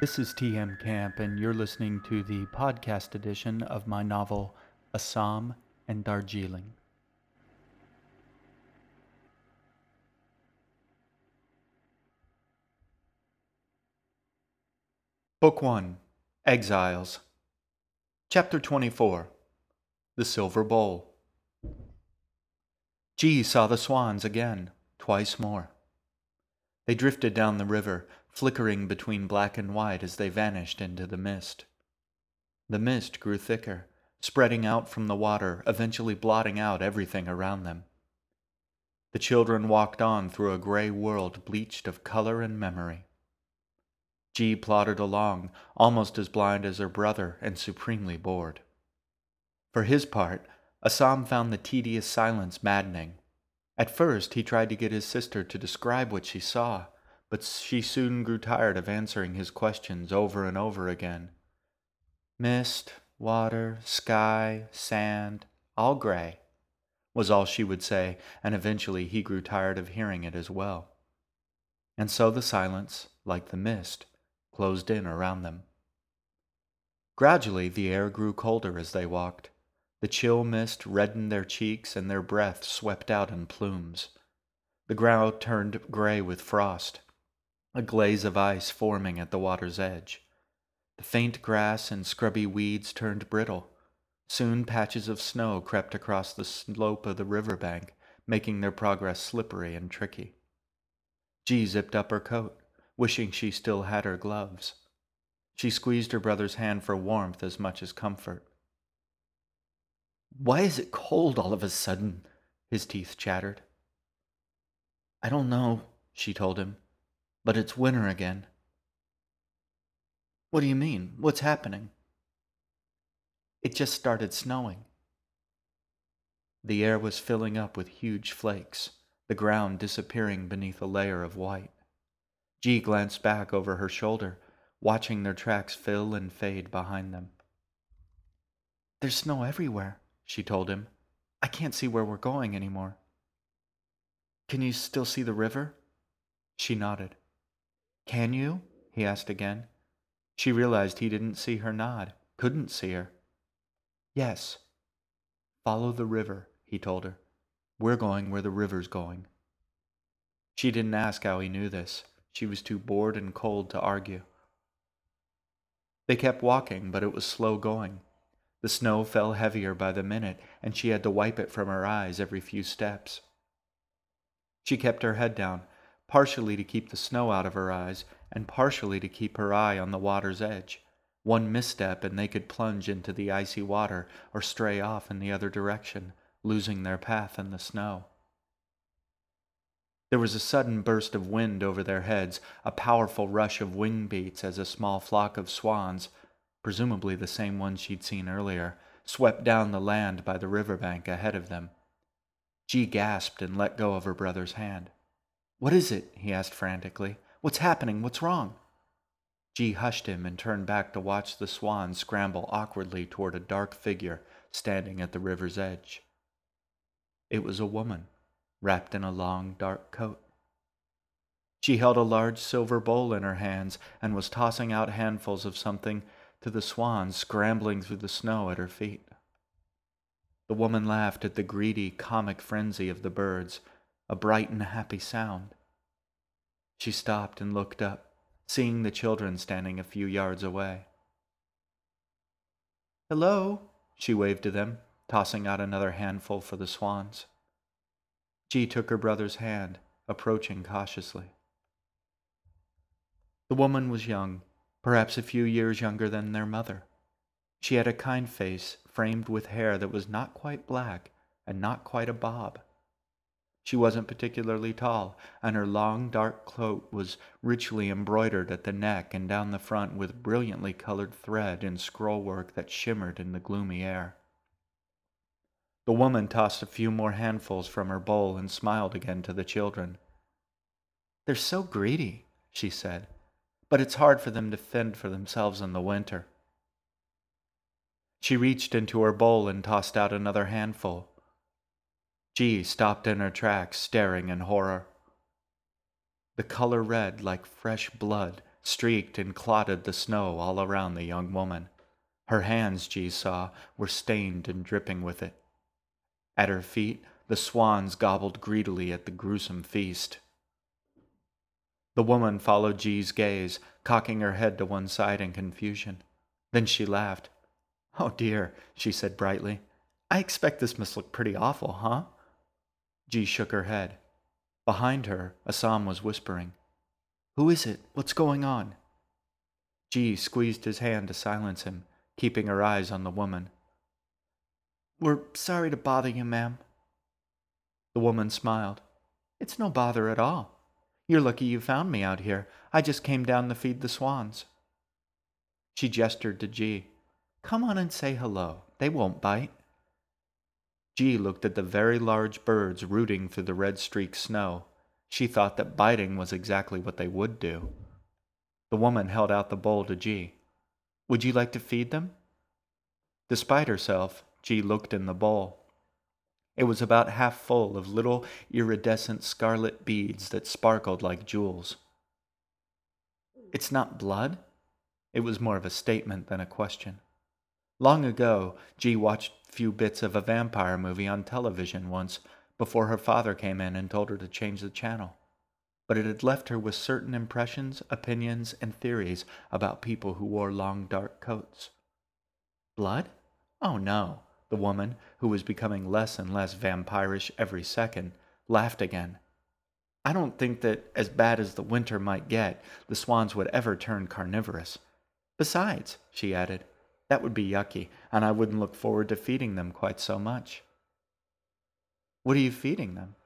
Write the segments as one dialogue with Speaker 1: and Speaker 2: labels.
Speaker 1: This is TM Camp, and you're listening to the podcast edition of my novel Assam and Darjeeling. Book 1 Exiles, Chapter 24 The Silver Bowl. G saw the swans again, twice more. They drifted down the river, flickering between black and white as they vanished into the mist. The mist grew thicker, spreading out from the water, eventually blotting out everything around them. The children walked on through a gray world bleached of color and memory. G plodded along, almost as blind as her brother and supremely bored. For his part, Assam found the tedious silence maddening. At first, he tried to get his sister to describe what she saw, but she soon grew tired of answering his questions over and over again. Mist, water, sky, sand, all gray, was all she would say, and eventually he grew tired of hearing it as well. And so the silence, like the mist, closed in around them. Gradually, the air grew colder as they walked. The chill mist reddened their cheeks, and their breath swept out in plumes. The ground turned gray with frost, a glaze of ice forming at the water's edge. The faint grass and scrubby weeds turned brittle. Soon patches of snow crept across the slope of the river bank, making their progress slippery and tricky. G zipped up her coat wishing she still had her gloves. She squeezed her brother's hand for warmth as much as comfort.
Speaker 2: Why is it cold all of a sudden? His teeth chattered.
Speaker 1: I don't know, she told him, but it's winter again.
Speaker 2: What do you mean? What's happening?
Speaker 1: It just started snowing. The air was filling up with huge flakes, the ground disappearing beneath a layer of white. G glanced back over her shoulder, watching their tracks fill and fade behind them.
Speaker 2: There's snow everywhere, she told him. I can't see where we're going anymore. Can you still see the river?
Speaker 1: She nodded.
Speaker 2: Can you? he asked again.
Speaker 1: She realized he didn't see her nod, couldn't see her.
Speaker 2: Yes.
Speaker 1: Follow the river, he told her. We're going where the river's going. She didn't ask how he knew this. She was too bored and cold to argue. They kept walking, but it was slow going. The snow fell heavier by the minute, and she had to wipe it from her eyes every few steps. She kept her head down, partially to keep the snow out of her eyes, and partially to keep her eye on the water's edge. One misstep, and they could plunge into the icy water or stray off in the other direction, losing their path in the snow. There was a sudden burst of wind over their heads, a powerful rush of wing beats as a small flock of swans, presumably the same ones she'd seen earlier, swept down the land by the river bank ahead of them. G gasped and let go of her brother's hand.
Speaker 2: What is it? he asked frantically. What's happening? What's wrong?
Speaker 1: G hushed him and turned back to watch the swan scramble awkwardly toward a dark figure standing at the river's edge. It was a woman wrapped in a long dark coat. She held a large silver bowl in her hands and was tossing out handfuls of something to the swans scrambling through the snow at her feet. The woman laughed at the greedy, comic frenzy of the birds, a bright and happy sound. She stopped and looked up, seeing the children standing a few yards away.
Speaker 2: Hello,
Speaker 1: she waved to them, tossing out another handful for the swans. G took her brother's hand, approaching cautiously. The woman was young, perhaps a few years younger than their mother. She had a kind face framed with hair that was not quite black and not quite a bob. She wasn't particularly tall, and her long dark coat was richly embroidered at the neck and down the front with brilliantly colored thread and scrollwork that shimmered in the gloomy air. The woman tossed a few more handfuls from her bowl and smiled again to the children.
Speaker 2: They're so greedy, she said, but it's hard for them to fend for themselves in the winter.
Speaker 1: She reached into her bowl and tossed out another handful. G stopped in her tracks, staring in horror. The color red like fresh blood streaked and clotted the snow all around the young woman. Her hands, G saw, were stained and dripping with it. At her feet, the swans gobbled greedily at the gruesome feast. The woman followed G's gaze, cocking her head to one side in confusion. Then she laughed. Oh dear, she said brightly. I expect this must look pretty awful, huh? G shook her head. Behind her, Assam was whispering. Who is it? What's going on? G squeezed his hand to silence him, keeping her eyes on the woman. We're sorry to bother you, ma'am. The woman smiled. It's no bother at all. You're lucky you found me out here. I just came down to feed the swans. She gestured to G. Come on and say hello. They won't bite. G looked at the very large birds rooting through the red streaked snow. She thought that biting was exactly what they would do. The woman held out the bowl to G. Would you like to feed them? Despite herself, G looked in the bowl. It was about half full of little iridescent scarlet beads that sparkled like jewels. It's not blood? It was more of a statement than a question. Long ago, G watched few bits of a vampire movie on television once before her father came in and told her to change the channel. But it had left her with certain impressions, opinions, and theories about people who wore long dark coats. Blood? Oh no. The woman, who was becoming less and less vampirish every second, laughed again. I don't think that, as bad as the winter might get, the swans would ever turn carnivorous. Besides, she added, that would be yucky, and I wouldn't look forward to feeding them quite so much. What are you feeding them?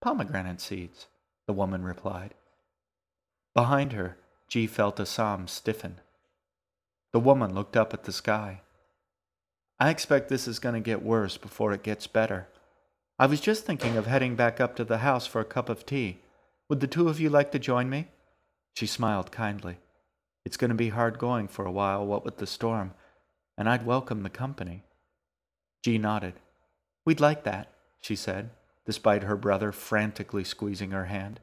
Speaker 1: Pomegranate seeds, the woman replied. Behind her, G felt Assam stiffen. The woman looked up at the sky. I expect this is going to get worse before it gets better. I was just thinking of heading back up to the house for a cup of tea. Would the two of you like to join me? She smiled kindly. It's going to be hard going for a while, what with the storm, and I'd welcome the company. G nodded. We'd like that, she said, despite her brother frantically squeezing her hand.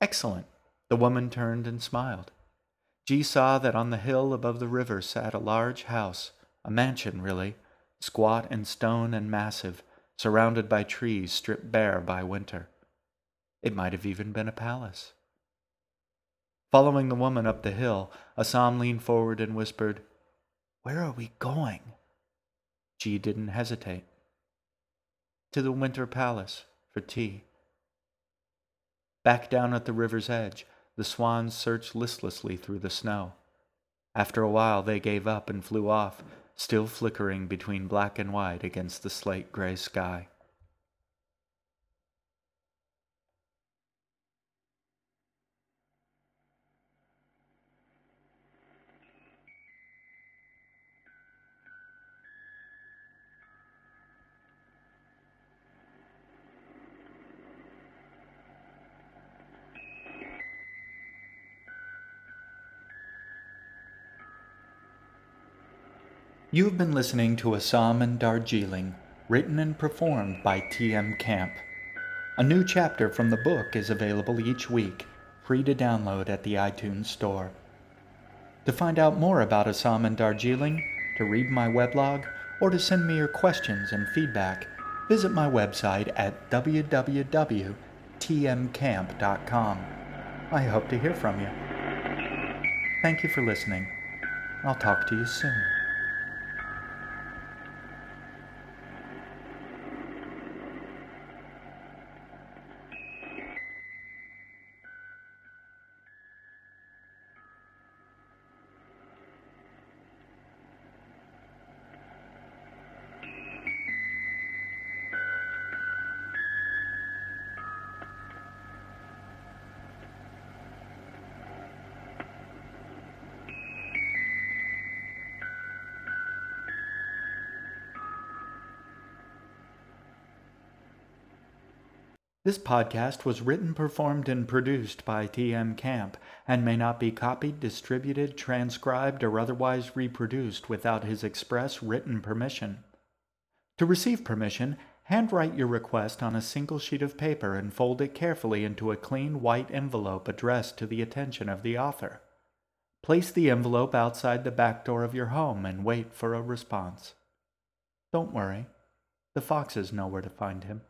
Speaker 1: Excellent. The woman turned and smiled. G saw that on the hill above the river sat a large house a mansion, really, squat and stone and massive, surrounded by trees stripped bare by winter. It might have even been a palace. Following the woman up the hill, Assam leaned forward and whispered, Where are we going? G didn't hesitate. To the Winter Palace for tea. Back down at the river's edge, the swans searched listlessly through the snow. After a while, they gave up and flew off, still flickering between black and white against the slate gray sky. You have been listening to Assam and Darjeeling, written and performed by T.M. Camp. A new chapter from the book is available each week, free to download at the iTunes Store. To find out more about Assam and Darjeeling, to read my weblog, or to send me your questions and feedback, visit my website at www.tmcamp.com. I hope to hear from you. Thank you for listening. I'll talk to you soon. This podcast was written, performed, and produced by T.M. Camp and may not be copied, distributed, transcribed, or otherwise reproduced without his express written permission. To receive permission, Handwrite your request on a single sheet of paper and fold it carefully into a clean white envelope addressed to the attention of the author. Place the envelope outside the back door of your home and wait for a response. Don't worry, the foxes know where to find him.